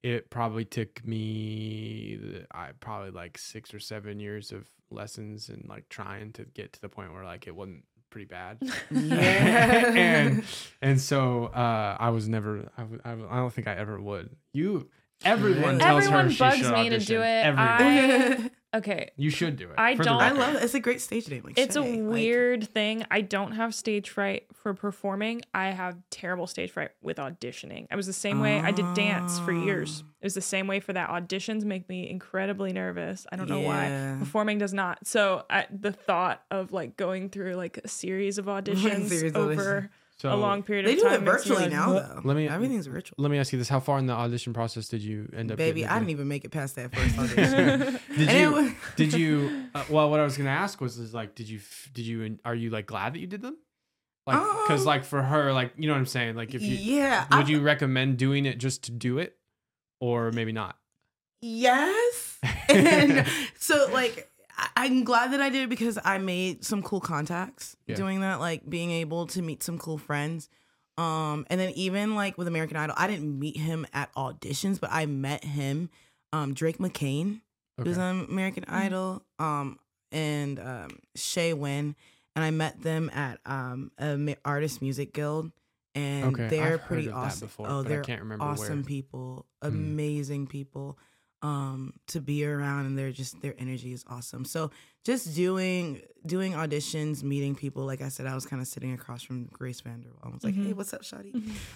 it probably took me I probably like six or seven years of lessons and like trying to get to the point where like it wasn't pretty bad. Yeah. and and so uh, I was never. I, I, don't think I ever would. You. Everyone tells Everyone her she bugs should me to audition. do it. Everyone. I- Okay. you should do it. I for the don't- I record. love it. It's a great stage name. Like It's Shay. a Like, weird thing. I don't have stage fright for performing. I have terrible stage fright with auditioning. I was the same way. I did dance for years. Ah. It was the same way for that. Auditions make me incredibly nervous. I don't know why. Performing does not. So I, the thought of like going through like a series of auditions series of over So a long period of time They do it virtually like, now, though. Let me- Everything's virtual. Let me ask you this: How far in the audition process did you end up? Baby, I didn't even make it past that first audition. Did you? was- did you? Uh, well, what I was gonna ask was, is like, did you? Did you? Are you like glad that you did them? Like, because Um, like for her, like you know what I'm saying. Like, if you yeah, would I- you recommend doing it just to do it, or maybe not? Yes. And so like I- I'm glad that I did because I made some cool contacts Yeah. doing that, like being able to meet some cool friends. Um, and then even like with American Idol, I didn't meet him at auditions, but I met him, um, Drake McCain, who's on American Idol, um, and um, Shay Wynn, and I met them at um, a ma- artist music guild, and Okay, they're I've heard pretty of that awesome. before, oh, but they're can't remember awesome where. people, Hmm. amazing people, um, to be around, and they're just their energy is awesome. So just doing doing auditions, meeting people. Like I said, I was kind of sitting across from Grace VanderWaal. I was like, "Hey, what's up, Shotty?"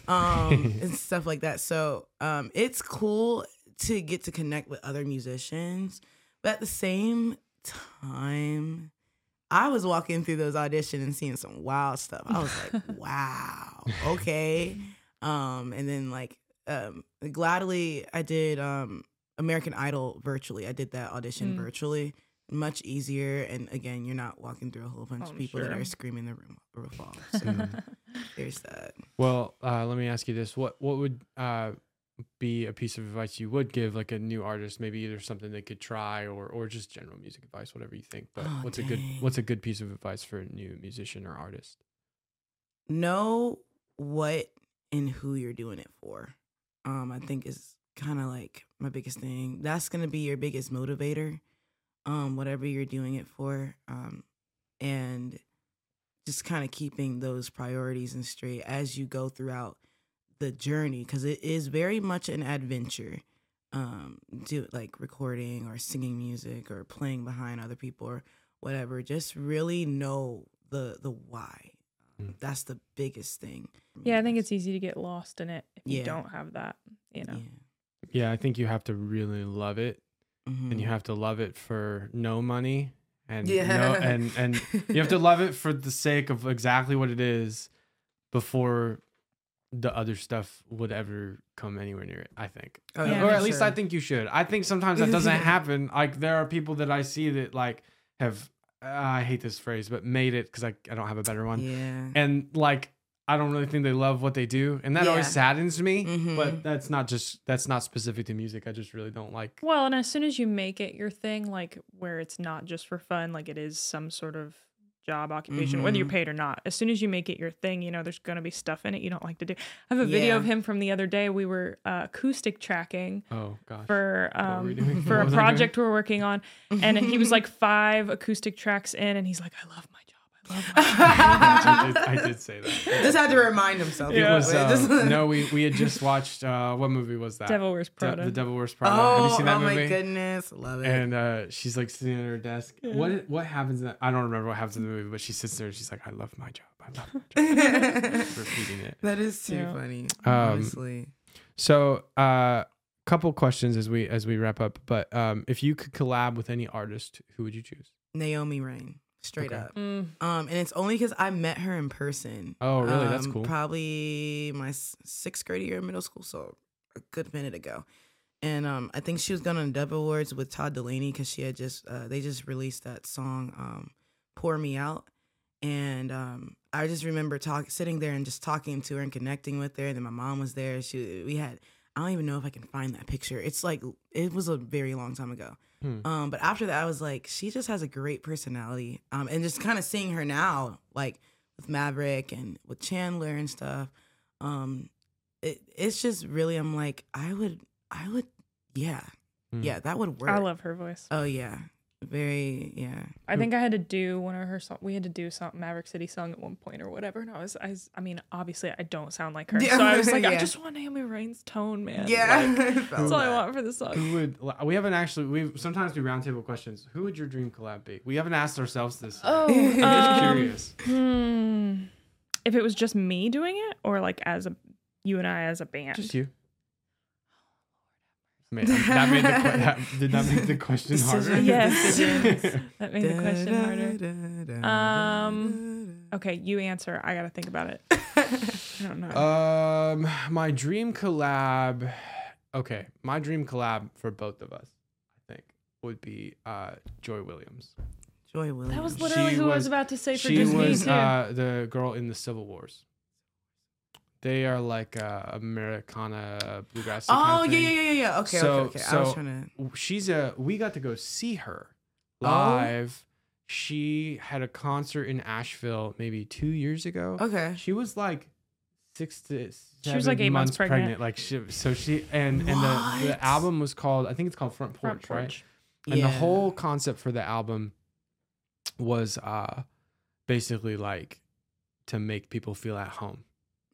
um, and stuff like that. So um, it's cool to get to connect with other musicians, but at the same time, I was walking through those auditions and seeing some wild stuff. I was like, "Wow, okay." Um, and then like um, gladly, I did um, American Idol virtually. I did that audition Mm. virtually. Much easier, and again, you're not walking through a whole bunch Oh, of people that are screaming the room, roof off. So Mm. there's that. Well, uh, let me ask you this: what what would uh, be a piece of advice you would give like a new artist? Maybe either something they could try, or or just general music advice, whatever you think. But Oh, what's a good what's a good piece of advice for a new musician or artist? know what and who you're doing it for. Um, I think is kind of like my biggest thing. That's gonna be your biggest motivator. Um, whatever you're doing it for. Um, and just kind of keeping those priorities in straight as you go throughout the journey because it is very much an adventure. Um, do like recording or singing music or playing behind other people or whatever. Just really know the the why. Mm. That's the biggest thing. Yeah, I think it's easy to get lost in it if you don't have that. You know. Yeah, I think you have to really love it, and you Mhm. have to love it for no money, and no, and and you have to love it for the sake of exactly what it is, before the other stuff would ever come anywhere near it. I think. Oh, Yeah, or at least I think you should. I think sometimes that doesn't happen. Like there are people that I see that like have uh, I hate this phrase, but made it because I I don't have a better one. Yeah. And like I don't really think they love what they do, and that always saddens me. Mhm. But that's not just that's not specific to music. I just really don't like. Well, and as soon as you make it your thing, like where it's not just for fun, like it is some sort of job occupation, whether you're Mhm. paid or not. As soon as you make it your thing, you know, there's going to be stuff in it you don't like to do. I have a video of him from the other day. We were uh, acoustic tracking Oh gosh. for What were we um for a was I doing? project we're working on, and he was like five acoustic tracks in, and he's like, "I love my job. I love my job." I, did, I did say that. just had to remind himself. It was Wait, just- um, no. We we had just watched uh, what movie was that? Devil Wears De- Prada. the Devil Wears Prada. Oh, Have you seen that oh movie? my goodness, love it. And uh, she's like sitting at her desk. Yeah. What what happens? In that, I don't remember what happens in the movie, but she sits there and she's like, "I love my job. I love my job." Repeating it. that is too Yeah. funny. Um, honestly, So, uh, couple questions as we as we wrap up. But um, if you could collab with any artist, who would you choose? Naomi Raine, straight Okay. up. Mm, Um, and it's only because I met her in person. Oh, really? That's um, cool. Probably my sixth grade year in middle school, so a good minute ago. And um, I think she was going on Dove Awards with Todd Dulaney because she had just uh, they just released that song, um, "Pour Me Out," and um, I just remember talk sitting there and just talking to her and connecting with her. And then my mom was there. She we had I don't even know if I can find that picture. It's like it was a very long time ago. Hmm. Um, but after that, I was like, she just has a great personality. Um, and just kind of seeing her now, like with Maverick and with Chandler and stuff, um, it, it's just really, I'm like, I would, I would, yeah, Hmm. yeah, that would work. I love her voice. Oh yeah, very yeah. I think I had to do one of her songs. We had to do some Maverick City song at one point or whatever. And I was, I, was, I mean, obviously I don't sound like her. Yeah. So I was like, I just want Naomi Raine's tone, man. Yeah, Like, that's all I want for the song. Who would we haven't actually we sometimes do roundtable questions. Who would your dream collab be? We haven't asked ourselves this. Oh, I'm Just um, curious. hmm. If it was just me doing it or like as a, you and I as a band. Just you. Man, that made the que- that, did that make the question harder? Yes. That made the question harder. Um, Okay, you answer. I gotta think about it. I don't know. Um, my dream collab. Okay, my dream collab for both of us, I think, would be uh Joy Williams. Joy Williams. that was she literally who I was- was about to say for she just me was too. uh the girl in the Civil Wars. They are like uh, Americana bluegrass. Oh kind of yeah, yeah, yeah, yeah, yeah. Okay, So- okay, okay. I was trying to. she's a we got to go see her live. Oh. live she had a concert in asheville maybe two years ago Okay. she was like six to She was, like, seven eight months pregnant. like she so she and and the, the album was called i think it's called front porch, Front right porch. and Yeah. the whole concept for the album was uh basically like to make people feel at home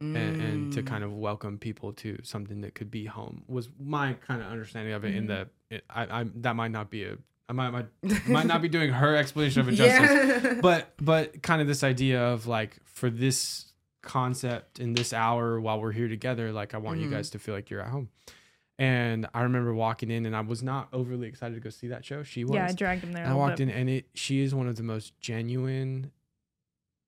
and, and to Mm. kind of welcome people to something that could be home was my kind of understanding of it. In Mhm. the, it, I, I that might not be a, I might might, might not be doing her explanation of it justice, Yeah. but but kind of this idea of like for this concept in this hour while we're here together, like I want you Mhm. guys to feel like you're at home. And I remember walking in, and I was not overly excited to go see that show. She was. Yeah, I dragged him there. I walked in, and it she is one of the most genuine,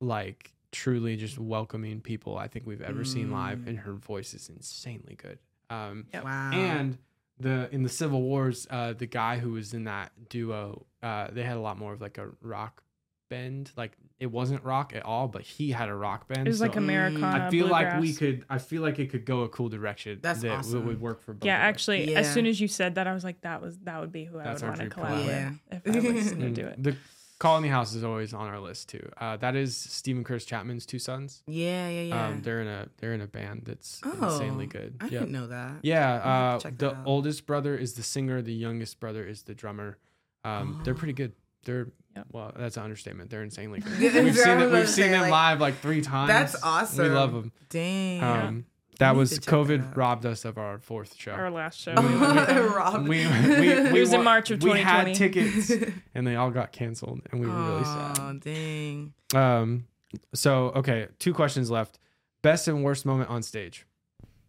like truly just welcoming people I think we've ever seen live, Mm. and her voice is insanely good. Um, Yep. wow. and the in the Civil Wars, uh, the guy who was in that duo, uh, they had a lot more of like a rock bend. Like it wasn't rock at all, but he had a rock bend. It was like so Americana. I feel like we could. I feel like it could go a cool direction. That's that awesome. would work for both. Yeah, actually, Yeah. as soon as you said that, I was like, that was that would be who I would want to dream collab collab. with if I was gonna Mm, do it. The Colony House is always on our list too. Uh, that is Steven Curtis Chapman's two sons. yeah, yeah, yeah. Um, they're in a they're in a band that's oh, insanely good. I Yep. didn't know that. Yeah, uh, check the out. oldest brother is the singer. The youngest brother is the drummer. Um, They're pretty good. They're Yep. well, that's an understatement. They're insanely good. Yeah, we've seen them. We've seen them like, live like three times. That's awesome. We love them. Dang. Um, that was to check that COVID robbed us of our fourth show. Our last show. We- Rob. we, we, we, It was in March of 2020. We had 2020. tickets and they all got canceled, and we were really sad. Oh, dang. Um, so okay, two questions left. Best and worst moment on stage,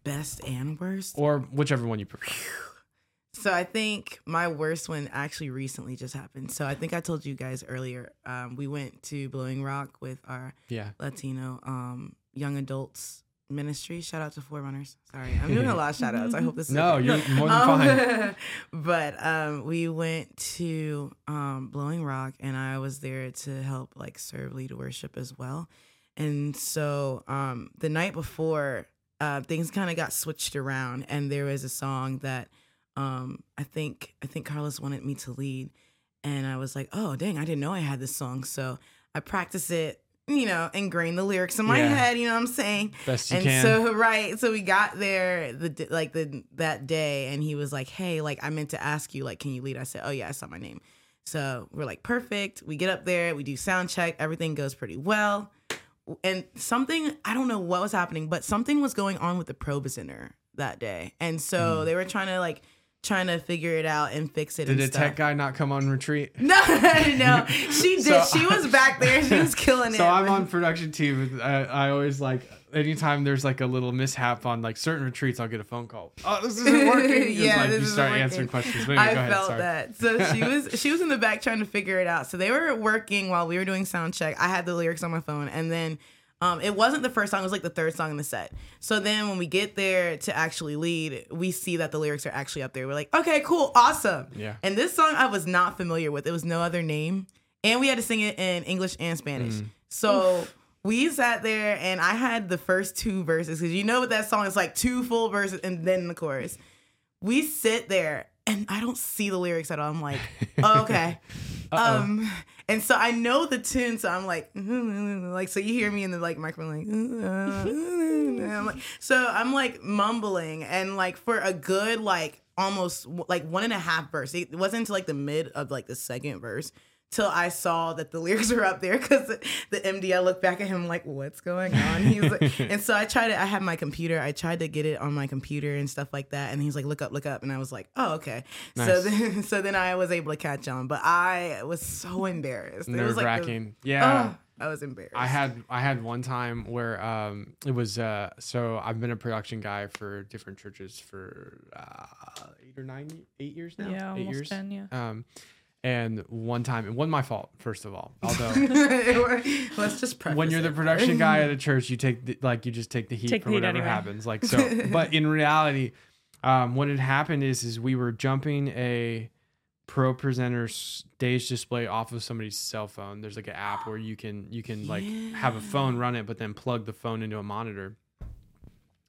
Best and worst. or whichever one you prefer. So I think my worst one actually recently just happened. So I think I told you guys earlier. Um, we went to Blowing Rock with our Yeah. Latino um, young adults ministry. Shout out to Forerunners. Sorry, I'm doing a lot of shout outs. I hope this is No, okay. you're more than Um, fine. but um, we went to um, Blowing Rock, and I was there to help like serve lead worship as well. And so um, the night before, uh, things kind of got switched around, and there was a song that um, I think I think Carlos wanted me to lead, and I was like, oh dang, I didn't know I had this song, so I practiced it. You know, ingrained the lyrics in my Yeah. head. You know what I'm saying? Best you and can. so right so we got there the like the that day and he was like hey like i meant to ask you like can you lead i said oh yeah i saw my name so we're like perfect we get up there we do sound check everything goes pretty well and something i don't know what was happening but something was going on with the ProPresenter that day and so Hmm. they were trying to like trying to figure it out and fix it Did the stuff. tech guy not come on retreat? no no she did So- she was back there she was killing it So I'm on production team. I, I always like anytime there's like a little mishap on like certain retreats, I'll get a phone call. Oh, this isn't working. Yeah, like, this you start working. answering questions. Anyway, I ahead. felt Sorry. that. So she was she was in the back trying to figure it out. So they were working while we were doing sound check. I had the lyrics on my phone, and then um, it wasn't the first song. It was like the third song in the set. So then when we get there to actually lead, we see that the lyrics are actually up there. We're like, okay, cool, awesome. Yeah. And this song I was not familiar with. It was no other name, and we had to sing it in English and Spanish. Mm. So. We sat there and I had the first two verses because you know what that song is like two full verses and then the chorus we sit there and I don't see the lyrics at all. I'm like, oh, okay. Uh-oh. um, and so I know the tune, so I'm like, like, so you hear me in the like microphone, like, I'm like, so I'm like mumbling, and like for a good like almost like one and a half verse. It wasn't until like the mid of like the second verse till I saw that the lyrics were up there because the MD I looked back at him like, what's going on? He's like, and so I tried to. I had my computer. I tried to get it on my computer and stuff like that. And he's like, look up, look up, and I was like, oh okay. Nice. So then, so then I was able to catch on, but I was so embarrassed. It was Nerve like the- wracking. yeah. Oh, I was embarrassed. I had I had one time where um it was uh so I've been a production guy for different churches for uh, eight or nine eight years now Yeah, eight almost years 10, yeah. um and one time it wasn't my fault first of all although Let's just preface when you're the production guy at a church you take the, like you just take the heat Take for the heat whatever anyway. happens like so. But in reality um what had happened is is we were jumping a ProPresenter stage display off of somebody's cell phone. There's like an app where you can you can like have a phone run it but then plug the phone into a monitor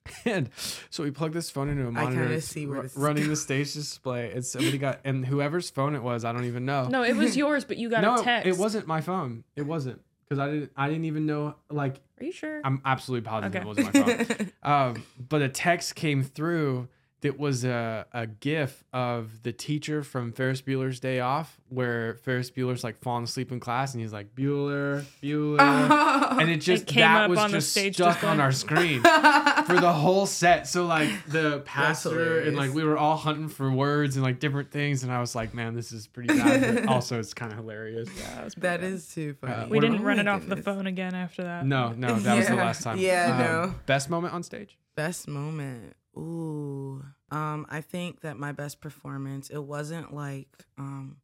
and so we plugged this phone into a monitor kinda see where ru- this is running going. the stage display and somebody got and whoever's phone it was i don't even know No, it was yours, but you got no a text. it wasn't my phone it wasn't because i didn't i didn't even know like Are you sure? I'm absolutely positive Okay. it wasn't my phone. um, but a text came through that was a, a gif of the teacher from Ferris Bueller's Day Off, where Ferris Bueller's like falling asleep in class and he's like, Bueller, Bueller. and it just came that up was on just stage stuck display. on our screen for the whole set. So like the pastor and like we were all hunting for words and like different things, and I was like, man, this is pretty bad, but also it's kind of hilarious. yeah, that was that pretty is too funny. Uh, We didn't Oh run my it off the phone again after that. No, no, that was the last time. Yeah, Um, no. Best moment on stage. Best moment. Ooh. Um, I think that my best performance, it wasn't like um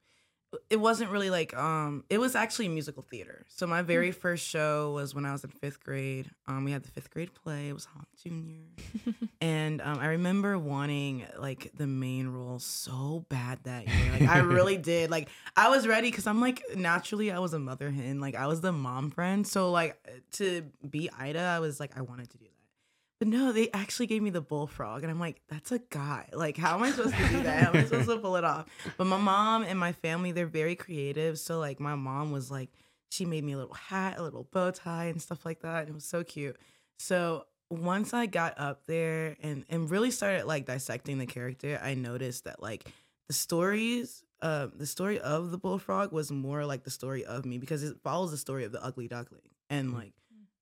it wasn't really like um it was actually musical theater. So my very first show was when I was in fifth grade. Um we had the fifth grade play. It was Honk Junior. and um I remember wanting like the main role so bad that year. Like I really did. Like I was ready because I'm like naturally I was a mother hen. Like I was the mom friend. So like to be Ida, I was like I wanted to do that. But no, they actually gave me the bullfrog, and I'm like, that's a guy. Like, how am I supposed to do that? How am I supposed to pull it off? But my mom and my family, they're very creative. So like, my mom was like, she made me a little hat, a little bow tie, and stuff like that. And It was so cute. So once I got up there and and really started like dissecting the character, I noticed that like the stories, uh, the story of the bullfrog was more like the story of me because it follows the story of the ugly duckling, and like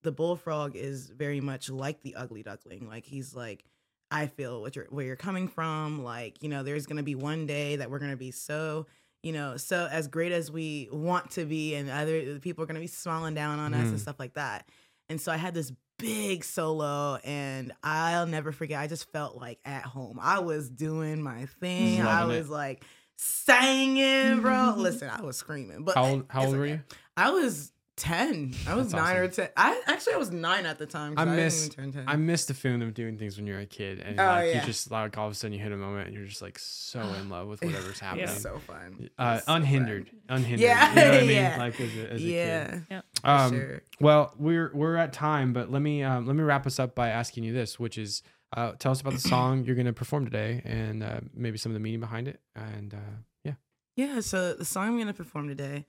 the bullfrog is very much like the ugly duckling. Like he's like, I feel what you're where you're coming from. Like you know, there's gonna be one day that we're gonna be so. You know, so as great as we want to be, and other people are gonna be smiling down on us and Mm. stuff like that. And so I had this big solo, and I'll never forget. I just felt like at home. I was doing my thing. I Loving it. was like singing, bro. Listen, I was screaming. But How old, how old were you? I was ten. I was That's nine or ten. I actually I was nine at the time. I I, miss didn't even turn ten. I miss the feeling of doing things when you're a kid and Oh, like yeah. you just like all of a sudden you hit a moment and you're just like so in love with whatever's happening. It's so fun. Uh, was so fun. unhindered, unhindered. Yeah, you know what I mean? yeah. Like as a, as a Yeah, kid. for Um, sure. Well, we're we're at time, but let me um, let me wrap us up by asking you this, which is uh, tell us about the song you're going to perform today and uh, maybe some of the meaning behind it. And uh, yeah, Yeah, so the song I'm gonna perform today,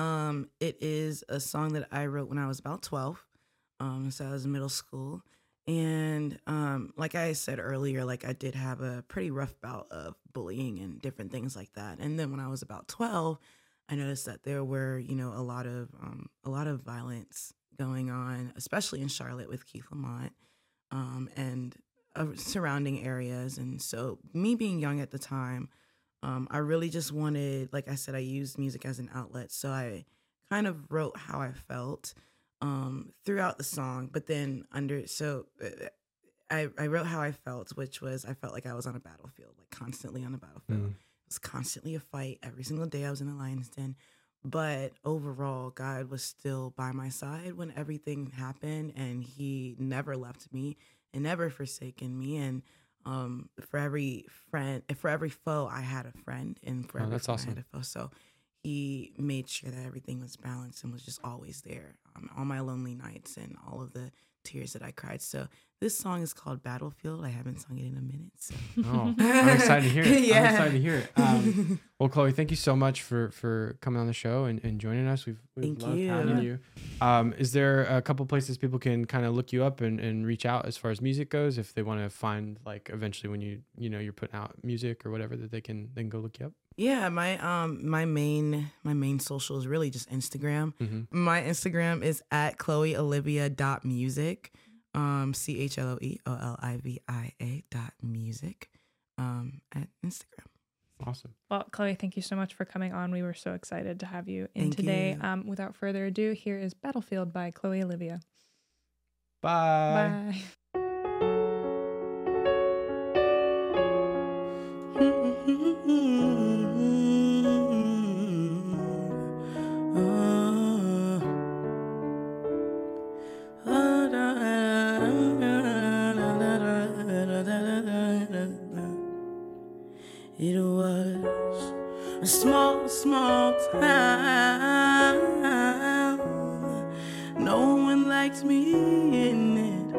um, it is a song that I wrote when I was about twelve. Um, so I was in middle school, and um, like I said earlier, like I did have a pretty rough bout of bullying and different things like that. And then when I was about twelve, I noticed that there were, you know, a lot of um, a lot of violence going on, especially in Charlotte with Keith Lamont, um, and uh, surrounding areas. And so, me being young at the time, um, I really just wanted, like I said, I used music as an outlet. So I kind of wrote how I felt um, throughout the song, but then under so. Uh, I, I wrote how I felt, which was I felt like I was on a battlefield, like constantly on a battlefield. Mm. It was constantly a fight every single day I was in the lion's den. But overall, God was still by my side when everything happened, and He never left me and never forsaken me. And um, for every friend, for every foe, I had a friend, and for Oh, every that's friend, awesome. I had a foe. So He made sure that everything was balanced and was just always there um, on my lonely nights and all of the tears that I cried. So this song is called Battlefield. I haven't sung it in a minute. So. Oh, I'm excited to hear it. yeah. I'm excited to hear it. Um, well, Chloe, thank you so much for for coming on the show and, and joining us. We've, we've Thank loved you. having you. Um, is there a couple places people can kind of look you up and, and reach out as far as music goes if they want to find like eventually when you you know you're putting out music or whatever that they can then go look you up? Yeah, my um my main my main social is really just Instagram. Mhm. My Instagram is at Chloe Olivia dot music. Um C H L O E O L I V I A dot music. Um at Instagram. Awesome. Well, Chloe, thank you so much for coming on. We were so excited to have you in Thank today. you. Um, without further ado, here is Battlefield by Chloe Olivia. Bye. Bye. Was a small, small town. No one liked me in it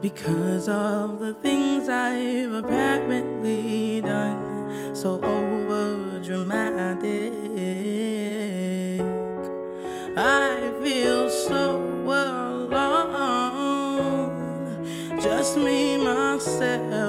because of the things I've apparently done. So over dramatic. I feel so alone. Just me, myself,